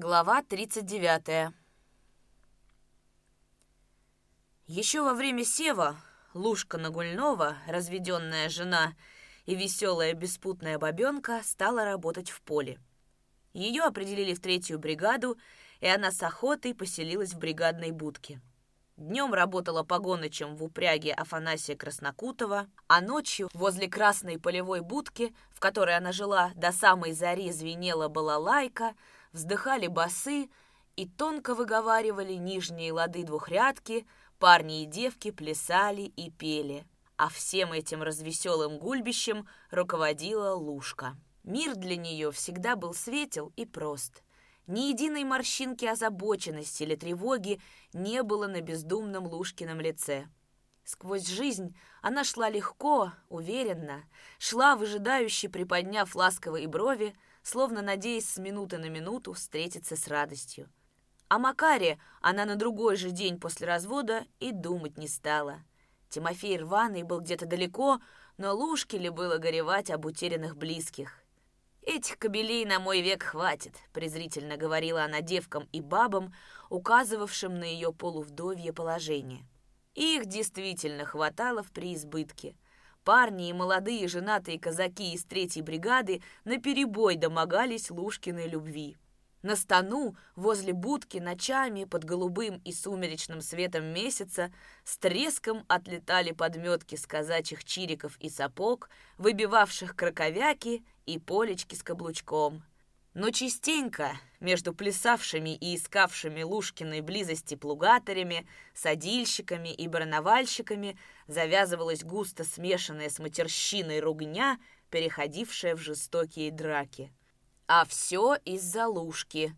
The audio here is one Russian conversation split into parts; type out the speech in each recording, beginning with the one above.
Глава 39 Еще во время сева Лушка Нагульнова, разведенная жена и веселая беспутная бабенка, стала работать в поле. Ее определили в третью бригаду, и она с охотой поселилась в бригадной будке. Днем работала погоночем в упряге Афанасия Краснокутова, а ночью возле красной полевой будки, в которой она жила, до самой зари звенела балалайка — вздыхали басы и тонко выговаривали нижние лады двухрядки, парни и девки плясали и пели. А всем этим развеселым гульбищем руководила Лушка. Мир для нее всегда был светел и прост. Ни единой морщинки озабоченности или тревоги не было на бездумном Лушкином лице. Сквозь жизнь она шла легко, уверенно, шла, выжидающе приподняв ласковые брови, словно надеясь с минуты на минуту встретиться с радостью. О Макаре она на другой же день после развода и думать не стала. Тимофей рваный был где-то далеко, но Лушке ли было горевать об утерянных близких. «Этих кобелей на мой век хватит», — презрительно говорила она девкам и бабам, указывавшим на ее полувдовье положение. Их действительно хватало в преизбытке — Парни и молодые женатые казаки из третьей бригады наперебой домогались Лушкиной любви. На стану, возле будки, ночами, под голубым и сумеречным светом месяца, с треском отлетали подметки с казачьих чириков и сапог, выбивавших краковяки и полечки с каблучком. Но частенько между плясавшими и искавшими Лушкиной близости плугатарями, садильщиками и барановальщиками завязывалась густо смешанная с матерщиной ругня, переходившая в жестокие драки. А все из-за Лушки.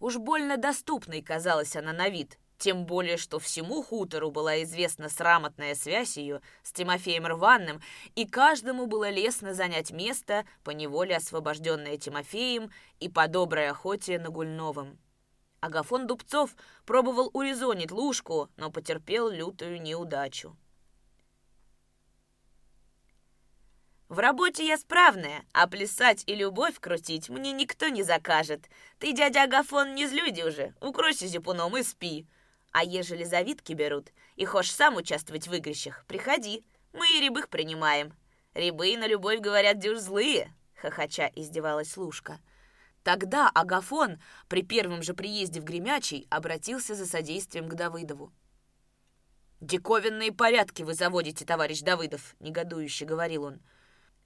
Уж больно доступной казалась она на вид – тем более, что всему хутору была известна срамотная связь ее с Тимофеем Рванным, и каждому было лестно занять место, поневоле освобожденное Тимофеем и по доброй охоте на Гульновым. Агафон Дубцов пробовал урезонить Лужку, но потерпел лютую неудачу. В работе я справная, а плясать и любовь крутить мне никто не закажет. Ты, дядя Агафон, не злюди уже, укройся зипуном и спи. А ежели завидки берут и хочешь сам участвовать в игрищах, приходи, мы и рябых принимаем. Рябы на любовь, говорят, дюж злые, хохоча издевалась Лушка. Тогда Агафон при первом же приезде в Гремячий обратился за содействием к Давыдову. «Диковинные порядки вы заводите, товарищ Давыдов», — негодующе говорил он.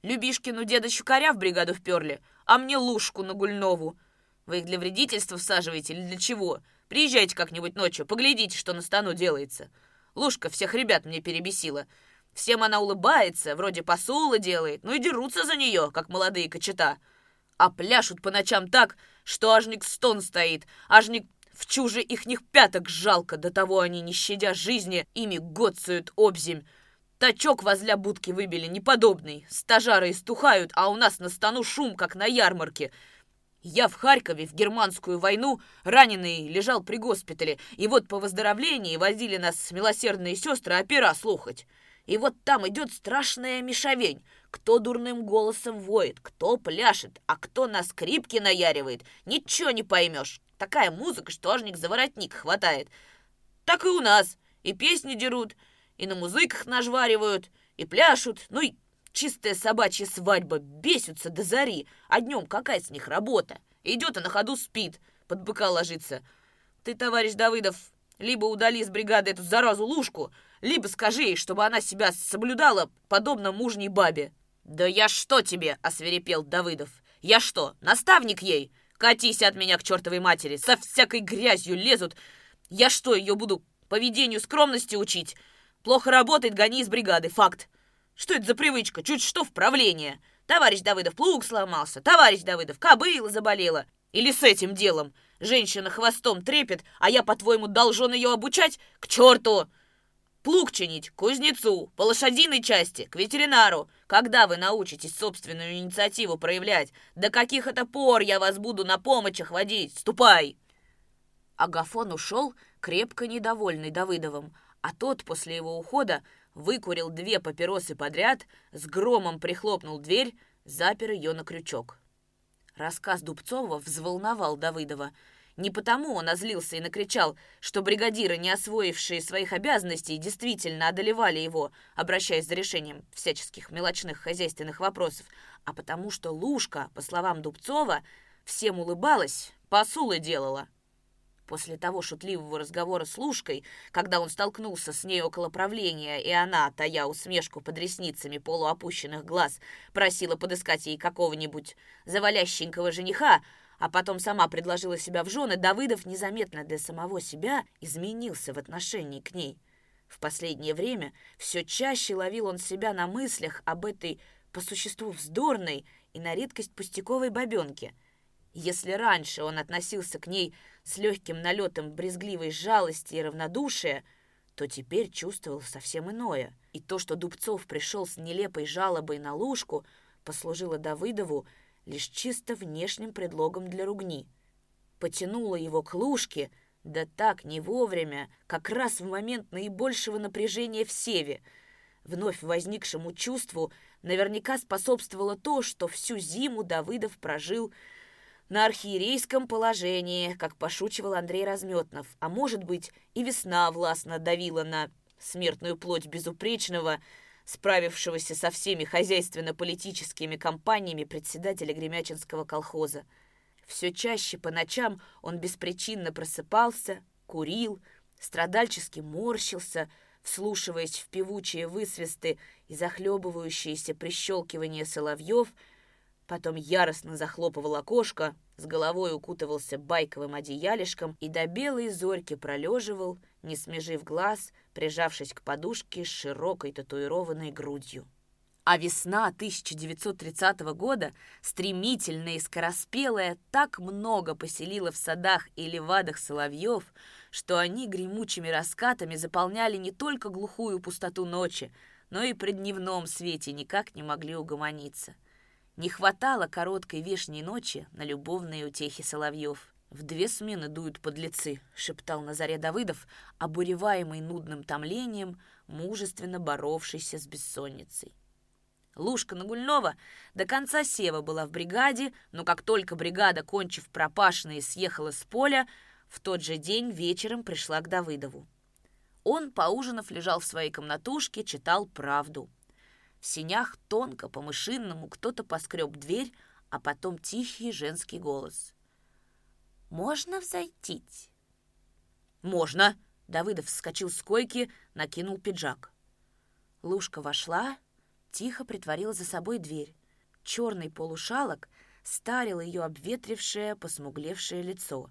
«Любишкину деда Щукаря в бригаду вперли, а мне Лушку на Гульнову. Вы их для вредительства всаживаете или для чего? Приезжайте как-нибудь ночью, поглядите, что на стану делается. Лушка всех ребят мне перебесила. Всем она улыбается, вроде посула делает, ну и дерутся за нее, как молодые кочета. А пляшут по ночам так, что ажник стон стоит, ажник в чуже ихних пяток жалко, до того они, не щадя жизни, ими гоцают обземь. Тачок возле будки выбили неподобный. Стажары истухают, а у нас на стану шум, как на ярмарке. Я в Харькове в германскую войну раненый лежал при госпитале, и вот по выздоровлении возили нас милосердные сестры опера слухать. И вот там идет страшная мешавень. Кто дурным голосом воет, кто пляшет, а кто на скрипке наяривает. Ничего не поймешь. Такая музыка, что ажник за воротник хватает. Так и у нас. И песни дерут, и на музыках нажваривают, и пляшут. Ну и Чистая собачья свадьба, бесятся до зари. А днем какая с них работа? Идет, а на ходу спит, под быка ложится. Ты, товарищ Давыдов, либо удали из бригады эту заразу Лужку, либо скажи ей, чтобы она себя соблюдала, подобно мужней бабе. «Да я что тебе?» — осверепел Давыдов. «Я что, наставник ей? Катись от меня к чертовой матери, со всякой грязью лезут. Я что, ее буду поведению скромности учить? Плохо работает, гони из бригады, факт. Что это за привычка? Чуть что в правление. Товарищ Давыдов, плуг сломался. Товарищ Давыдов, кобыла заболела. Или с этим делом. Женщина хвостом трепет, а я, по-твоему, должен ее обучать? К черту! Плуг чинить, к кузнецу, по лошадиной части, к ветеринару. Когда вы научитесь собственную инициативу проявлять? До каких это пор я вас буду на помощях водить? Ступай!» Агафон ушел, крепко недовольный Давыдовым, а тот после его ухода выкурил две папиросы подряд, с громом прихлопнул дверь, запер ее на крючок. Рассказ Дубцова взволновал Давыдова, Не потому он озлился и накричал, что бригадиры, не освоившие своих обязанностей, действительно одолевали его, обращаясь за решением всяческих мелочных хозяйственных вопросов, а потому что Лушка, по словам Дубцова, всем улыбалась, посулы делала. После того шутливого разговора с Лушкой, когда он столкнулся с ней около правления, и она, тая усмешку под ресницами полуопущенных глаз, просила подыскать ей какого-нибудь завалященького жениха, а потом сама предложила себя в жены, Давыдов незаметно для самого себя изменился в отношении к ней. В последнее время все чаще ловил он себя на мыслях об этой, по существу, вздорной и на редкость пустяковой бабенке. Если раньше он относился к ней с легким налетом брезгливой жалости и равнодушия, то теперь чувствовал совсем иное. И то, что Дубцов пришел с нелепой жалобой на Лужку, послужило Давыдову лишь чисто внешним предлогом для ругни. Потянула его к лужке, да так не вовремя, как раз в момент наибольшего напряжения в севе. Вновь возникшему чувству наверняка способствовало то, что всю зиму Давыдов прожил на архиерейском положении, как пошучивал Андрей Разметнов, а может быть и весна властно давила на смертную плоть безупречного, справившегося со всеми хозяйственно-политическими кампаниями председателя Гремячинского колхоза. Все чаще по ночам он беспричинно просыпался, курил, страдальчески морщился, вслушиваясь в певучие высвисты и захлебывающиеся прищелкивания соловьев, потом яростно захлопывал окошко, с головой укутывался байковым одеялишком и до белой зорьки пролеживал, не смежив глаз, прижавшись к подушке с широкой татуированной грудью. А весна 1930 года, стремительная и скороспелая, так много поселила в садах и левадах соловьев, что они гремучими раскатами заполняли не только глухую пустоту ночи, но и при дневном свете никак не могли угомониться. Не хватало короткой вешней ночи на любовные утехи соловьев. «В две смены дуют подлецы», — шептал на заре Давыдов, обуреваемый нудным томлением, мужественно боровшийся с бессонницей. Лушка Нагульнова до конца сева была в бригаде, но как только бригада, кончив пропашенные, съехала с поля, в тот же день вечером пришла к Давыдову. Он, поужинав, лежал в своей комнатушке, читал «Правду». В синях тонко, по-мышинному, кто-то поскреб дверь, а потом тихий женский голос. Можно взойти?» «Можно!» Давыдов вскочил с койки, накинул пиджак. Лушка вошла, тихо притворила за собой дверь. Черный полушалок старил ее обветрившее, посмуглевшее лицо.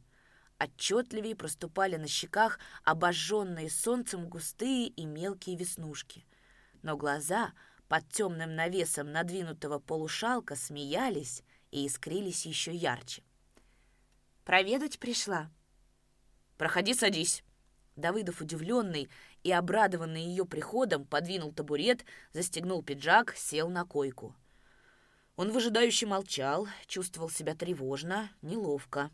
Отчетливее проступали на щеках обожженные солнцем густые и мелкие веснушки. Но глаза под темным навесом надвинутого полушалка смеялись и искрились еще ярче. Проведать пришла. Проходи, садись. Давыдов, удивленный и обрадованный ее приходом, подвинул табурет, застегнул пиджак, сел на койку. Он выжидающе молчал, чувствовал себя тревожно, неловко.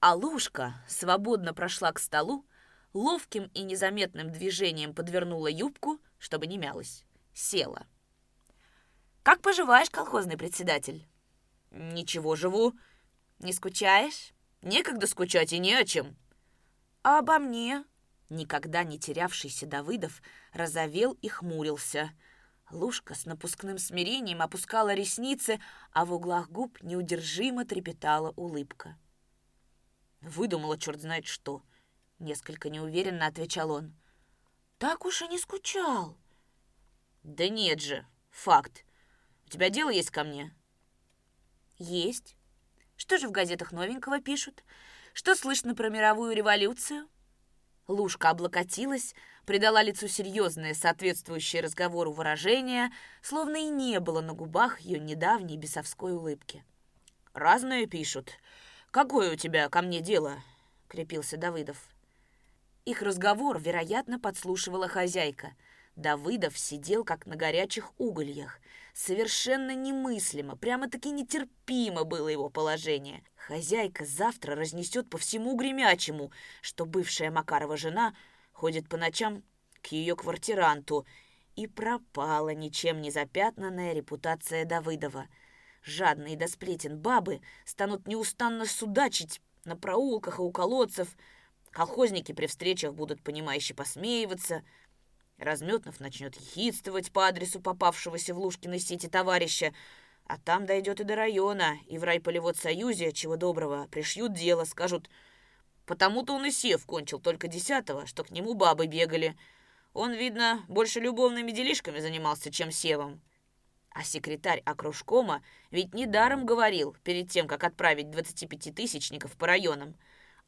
А Лушка свободно прошла к столу, ловким и незаметным движением подвернула юбку, чтобы не мялась. Села. «Как поживаешь, колхозный председатель?» «Ничего, живу. Не скучаешь?» Некогда скучать и не о чем. А обо мне? Никогда не терявшийся Давыдов разовел и хмурился. Лушка с напускным смирением опускала ресницы, а в углах губ неудержимо трепетала улыбка. «Выдумала черт знает что», — несколько неуверенно отвечал он. «Так уж и не скучал». «Да нет же, факт. У тебя дело есть ко мне?» «Есть. Что же в газетах новенького пишут? Что слышно про мировую революцию? Лушка облокотилась, придала лицу серьезное, соответствующее разговору выражение, словно и не было на губах ее недавней бесовской улыбки. «Разное пишут. Какое у тебя ко мне дело?» — крепился Давыдов. Их разговор, вероятно, подслушивала хозяйка. Давыдов сидел как на горячих угольях. Совершенно немыслимо, прямо-таки нетерпимо было его положение. Хозяйка завтра разнесет по всему гремячему, что бывшая Макарова жена ходит по ночам к ее квартиранту, и пропала ничем не запятнанная репутация Давыдова. Жадные до сплетен бабы станут неустанно судачить на проулках и у колодцев. Колхозники при встречах будут понимающе посмеиваться. Разметнов начнет ехидствовать по адресу попавшегося в Лушкиной сети товарища. А там дойдет и до района, и в райполеводсоюзе, чего доброго, пришьют дело, скажут, потому-то он и сев кончил только десятого, что к нему бабы бегали. Он, видно, больше любовными делишками занимался, чем севом. А секретарь окружкома ведь недаром говорил перед тем, как отправить 25-тысячников по районам.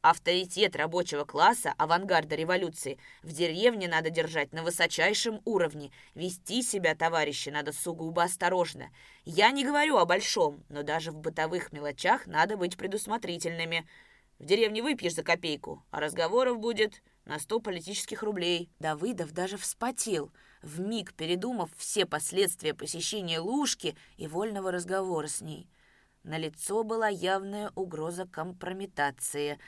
Авторитет рабочего класса, авангарда революции, в деревне надо держать на высочайшем уровне. Вести себя, товарищи, надо сугубо осторожно. Я не говорю о большом, но даже в бытовых мелочах надо быть предусмотрительными. В деревне выпьешь за копейку, а разговоров будет на сто политических рублей. Давыдов даже вспотел, вмиг передумав все последствия посещения Лужки и вольного разговора с ней. На лицо была явная угроза компрометации,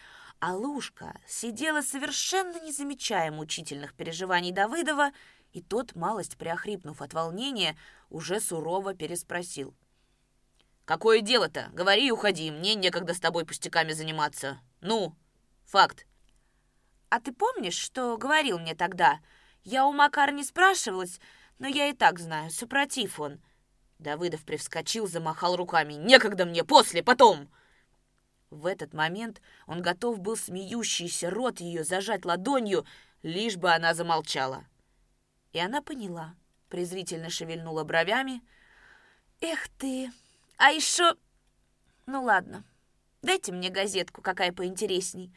а Лужка сидела совершенно не замечая мучительных переживаний Давыдова, и тот, малость приохрипнув от волнения, уже сурово переспросил. «Какое дело-то? Говори и уходи, мне некогда с тобой пустяками заниматься. Ну, факт». «А ты помнишь, что говорил мне тогда? Я у Макара не спрашивалась, но я и так знаю, супротив он». Давыдов привскочил, замахал руками. «Некогда мне, после, потом!» В этот момент он готов был смеющийся рот ее зажать ладонью, лишь бы она замолчала. И она поняла, презрительно шевельнула бровями. «Эх ты! А еще... Ну ладно, дайте мне газетку, какая поинтересней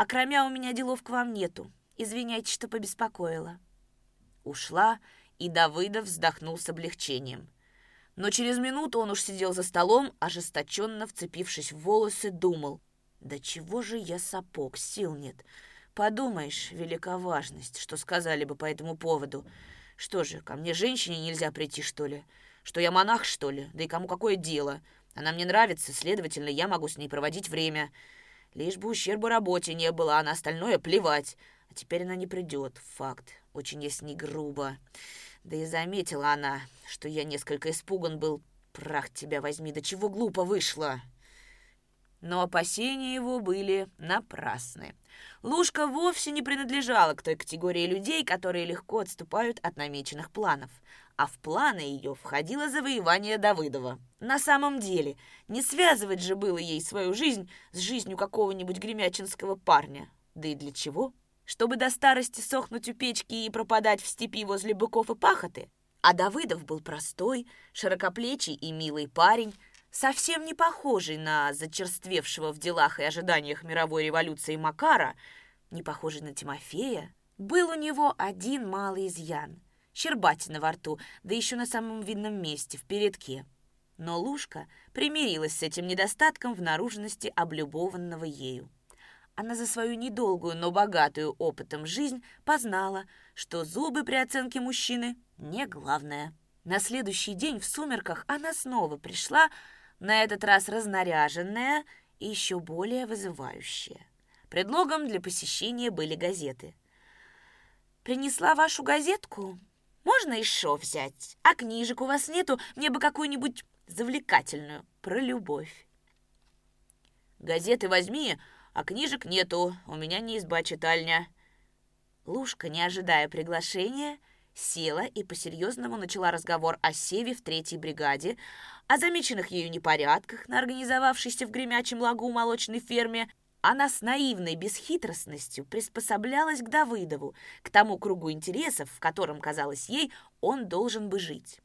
а кроме у меня делов к вам нету. Извиняйте, что побеспокоила». Ушла, и Давыдов вздохнул с облегчением. Но через минуту он уж сидел за столом, ожесточенно вцепившись в волосы, думал. «Да чего же я сапог, сил нет. Подумаешь, велика важность, что сказали бы по этому поводу. Что же, ко мне женщине нельзя прийти, что ли? Что я монах, что ли? Да и кому какое дело? Она мне нравится, следовательно, я могу с ней проводить время. Лишь бы ущерба работе не было, а на остальное плевать. А теперь она не придет. Факт. Очень я с ней грубо. Да и заметила она, что я несколько испуган был. Прах тебя возьми, до чего глупо вышло. Но опасения его были напрасны. Лужка вовсе не принадлежала к той категории людей, которые легко отступают от намеченных планов а в планы ее входило завоевание Давыдова. На самом деле, не связывать же было ей свою жизнь с жизнью какого-нибудь гремячинского парня. Да и для чего? Чтобы до старости сохнуть у печки и пропадать в степи возле быков и пахоты? А Давыдов был простой, широкоплечий и милый парень, совсем не похожий на зачерствевшего в делах и ожиданиях мировой революции Макара, не похожий на Тимофея. Был у него один малый изъян — щербатина во рту, да еще на самом видном месте, в передке. Но Лушка примирилась с этим недостатком в наружности облюбованного ею. Она за свою недолгую, но богатую опытом жизнь познала, что зубы при оценке мужчины не главное. На следующий день в сумерках она снова пришла, на этот раз разнаряженная и еще более вызывающая. Предлогом для посещения были газеты. «Принесла вашу газетку?» Можно еще взять? А книжек у вас нету? Мне бы какую-нибудь завлекательную про любовь. Газеты возьми, а книжек нету. У меня не изба читальня. Лушка, не ожидая приглашения, села и по-серьезному начала разговор о Севе в третьей бригаде, о замеченных ею непорядках на организовавшейся в Гремячем лагу молочной ферме, она с наивной бесхитростностью приспособлялась к Давыдову, к тому кругу интересов, в котором, казалось ей, он должен бы жить.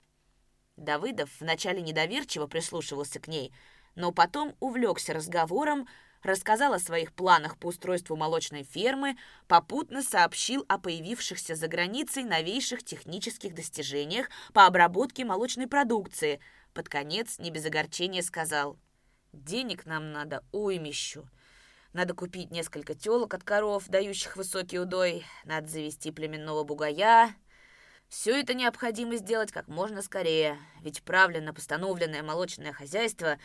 Давыдов вначале недоверчиво прислушивался к ней, но потом увлекся разговором, рассказал о своих планах по устройству молочной фермы, попутно сообщил о появившихся за границей новейших технических достижениях по обработке молочной продукции. Под конец, не без огорчения, сказал, «Денег нам надо уймищу. Надо купить несколько телок от коров, дающих высокий удой. Надо завести племенного бугая. Все это необходимо сделать как можно скорее, ведь правильно постановленное молочное хозяйство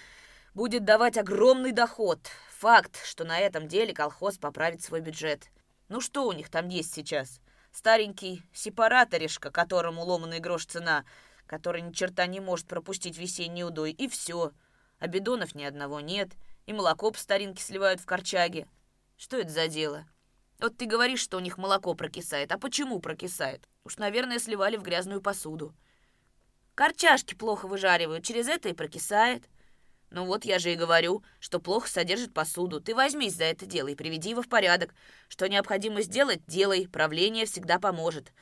будет давать огромный доход. Факт, что на этом деле колхоз поправит свой бюджет. Ну что у них там есть сейчас? Старенький сепараторишка, которому ломаный грош цена, который ни черта не может пропустить весенний удой, и все. А бидонов ни одного нет — и молоко по старинке сливают в корчаге. Что это за дело? Вот ты говоришь, что у них молоко прокисает. А почему прокисает? Уж, наверное, сливали в грязную посуду. Корчашки плохо выжаривают, через это и прокисает. Ну вот, я же и говорю, что плохо содержит посуду. Ты возьмись за это дело и приведи его в порядок. Что необходимо сделать, делай. Правление всегда поможет.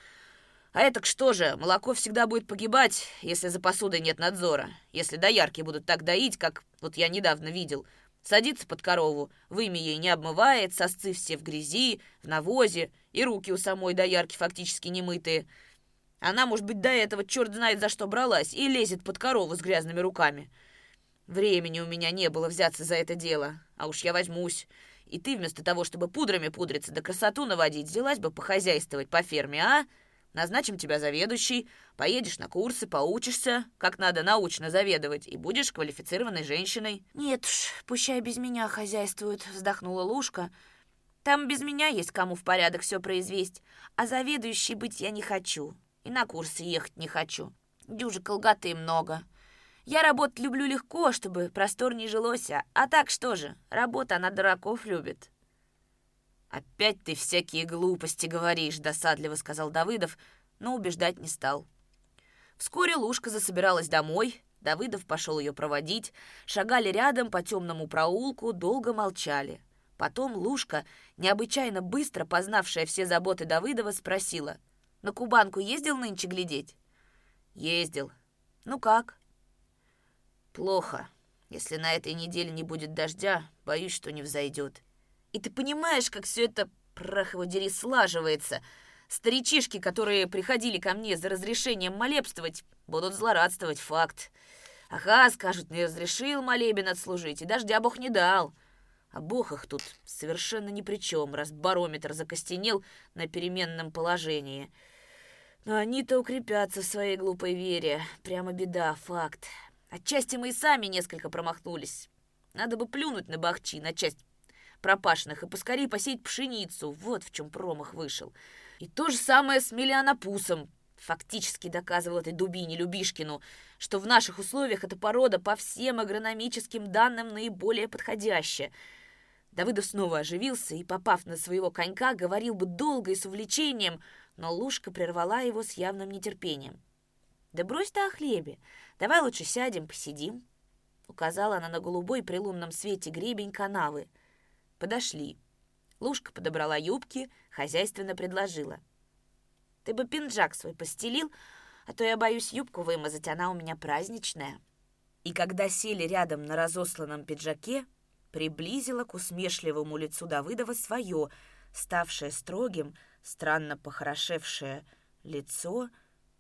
А это что же, молоко всегда будет погибать, если за посудой нет надзора. Если доярки будут так доить, как вот я недавно видел. Садится под корову, вымя ей не обмывает, сосцы все в грязи, в навозе, и руки у самой доярки фактически немытые. Она, может быть, до этого черт знает за что бралась и лезет под корову с грязными руками. Времени у меня не было взяться за это дело, а уж я возьмусь. И ты вместо того, чтобы пудрами пудриться да красоту наводить, взялась бы похозяйствовать по ферме, а? Назначим тебя заведующей, поедешь на курсы, поучишься, как надо научно заведовать, и будешь квалифицированной женщиной». «Нет уж, пущай без меня хозяйствуют», — вздохнула Лушка. «Там без меня есть кому в порядок все произвести, а заведующей быть я не хочу, и на курсы ехать не хочу. Дюжи колготы много». Я работать люблю легко, чтобы просторнее жилось, а, а так что же, работа она дураков любит». «Опять ты всякие глупости говоришь», — досадливо сказал Давыдов, но убеждать не стал. Вскоре Лушка засобиралась домой, Давыдов пошел ее проводить, шагали рядом по темному проулку, долго молчали. Потом Лушка, необычайно быстро познавшая все заботы Давыдова, спросила, «На Кубанку ездил нынче глядеть?» «Ездил. Ну как?» Плохо. Если на этой неделе не будет дождя, боюсь, что не взойдет. И ты понимаешь, как все это, прах его дери, слаживается. Старичишки, которые приходили ко мне за разрешением молебствовать, будут злорадствовать, факт. Ага, скажут, не разрешил молебен отслужить, и дождя Бог не дал. А Бог тут совершенно ни при чем, раз барометр закостенел на переменном положении. Но они-то укрепятся в своей глупой вере. Прямо беда, факт. Отчасти мы и сами несколько промахнулись. Надо бы плюнуть на бахчи, на часть пропашенных, и поскорее посеять пшеницу. Вот в чем промах вышел. И то же самое с мелианопусом. Фактически доказывал этой дубине Любишкину, что в наших условиях эта порода по всем агрономическим данным наиболее подходящая. Давыдов снова оживился и, попав на своего конька, говорил бы долго и с увлечением, но Лушка прервала его с явным нетерпением. «Да брось ты о хлебе. Давай лучше сядем, посидим». Указала она на голубой при лунном свете гребень канавы. Подошли. Лушка подобрала юбки, хозяйственно предложила. «Ты бы пинджак свой постелил, а то я боюсь юбку вымазать, она у меня праздничная». И когда сели рядом на разосланном пиджаке, приблизила к усмешливому лицу Давыдова свое, ставшее строгим, странно похорошевшее лицо,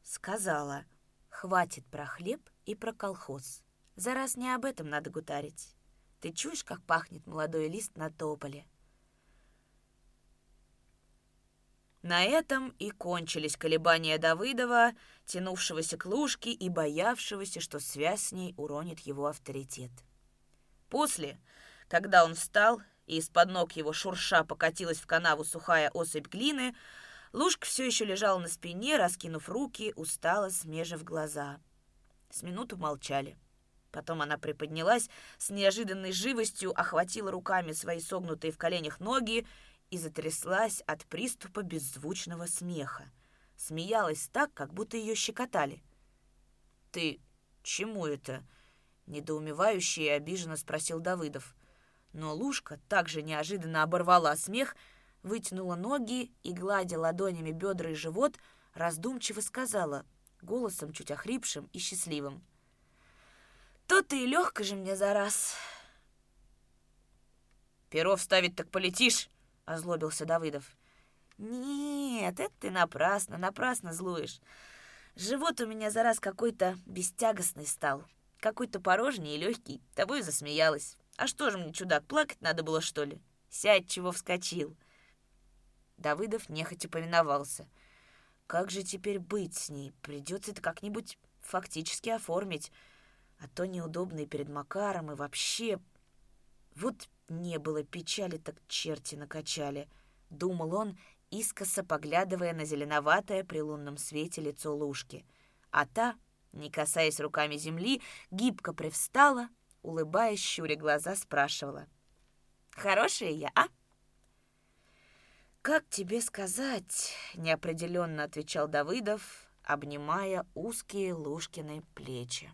сказала — Хватит про хлеб и про колхоз. За раз не об этом надо гутарить. Ты чуешь, как пахнет молодой лист на тополе? На этом и кончились колебания Давыдова, тянувшегося к лужке и боявшегося, что связь с ней уронит его авторитет. После, когда он встал, и из-под ног его шурша покатилась в канаву сухая осыпь глины, Лужка все еще лежала на спине, раскинув руки, устало смежив глаза. С минуту молчали. Потом она приподнялась, с неожиданной живостью охватила руками свои согнутые в коленях ноги и затряслась от приступа беззвучного смеха. Смеялась так, как будто ее щекотали. «Ты чему это?» — недоумевающе и обиженно спросил Давыдов. Но Лужка также неожиданно оборвала смех — вытянула ноги и, гладя ладонями бедра и живот, раздумчиво сказала, голосом чуть охрипшим и счастливым. «То-то и легко же мне за раз!» «Перо вставить так полетишь!» — озлобился Давыдов. «Нет, это ты напрасно, напрасно злуешь. Живот у меня за раз какой-то бестягостный стал, какой-то порожний и легкий, того и засмеялась. А что же мне, чудак, плакать надо было, что ли? Сядь, чего вскочил!» Давыдов нехотя повиновался. Как же теперь быть с ней? Придется это как-нибудь фактически оформить. А то неудобно и перед Макаром, и вообще... Вот не было печали, так черти накачали. Думал он, искоса поглядывая на зеленоватое при лунном свете лицо Лушки. А та, не касаясь руками земли, гибко привстала, улыбаясь, щуря глаза, спрашивала. «Хорошая я, а?» «Как тебе сказать?» — неопределенно отвечал Давыдов, обнимая узкие Лушкины плечи.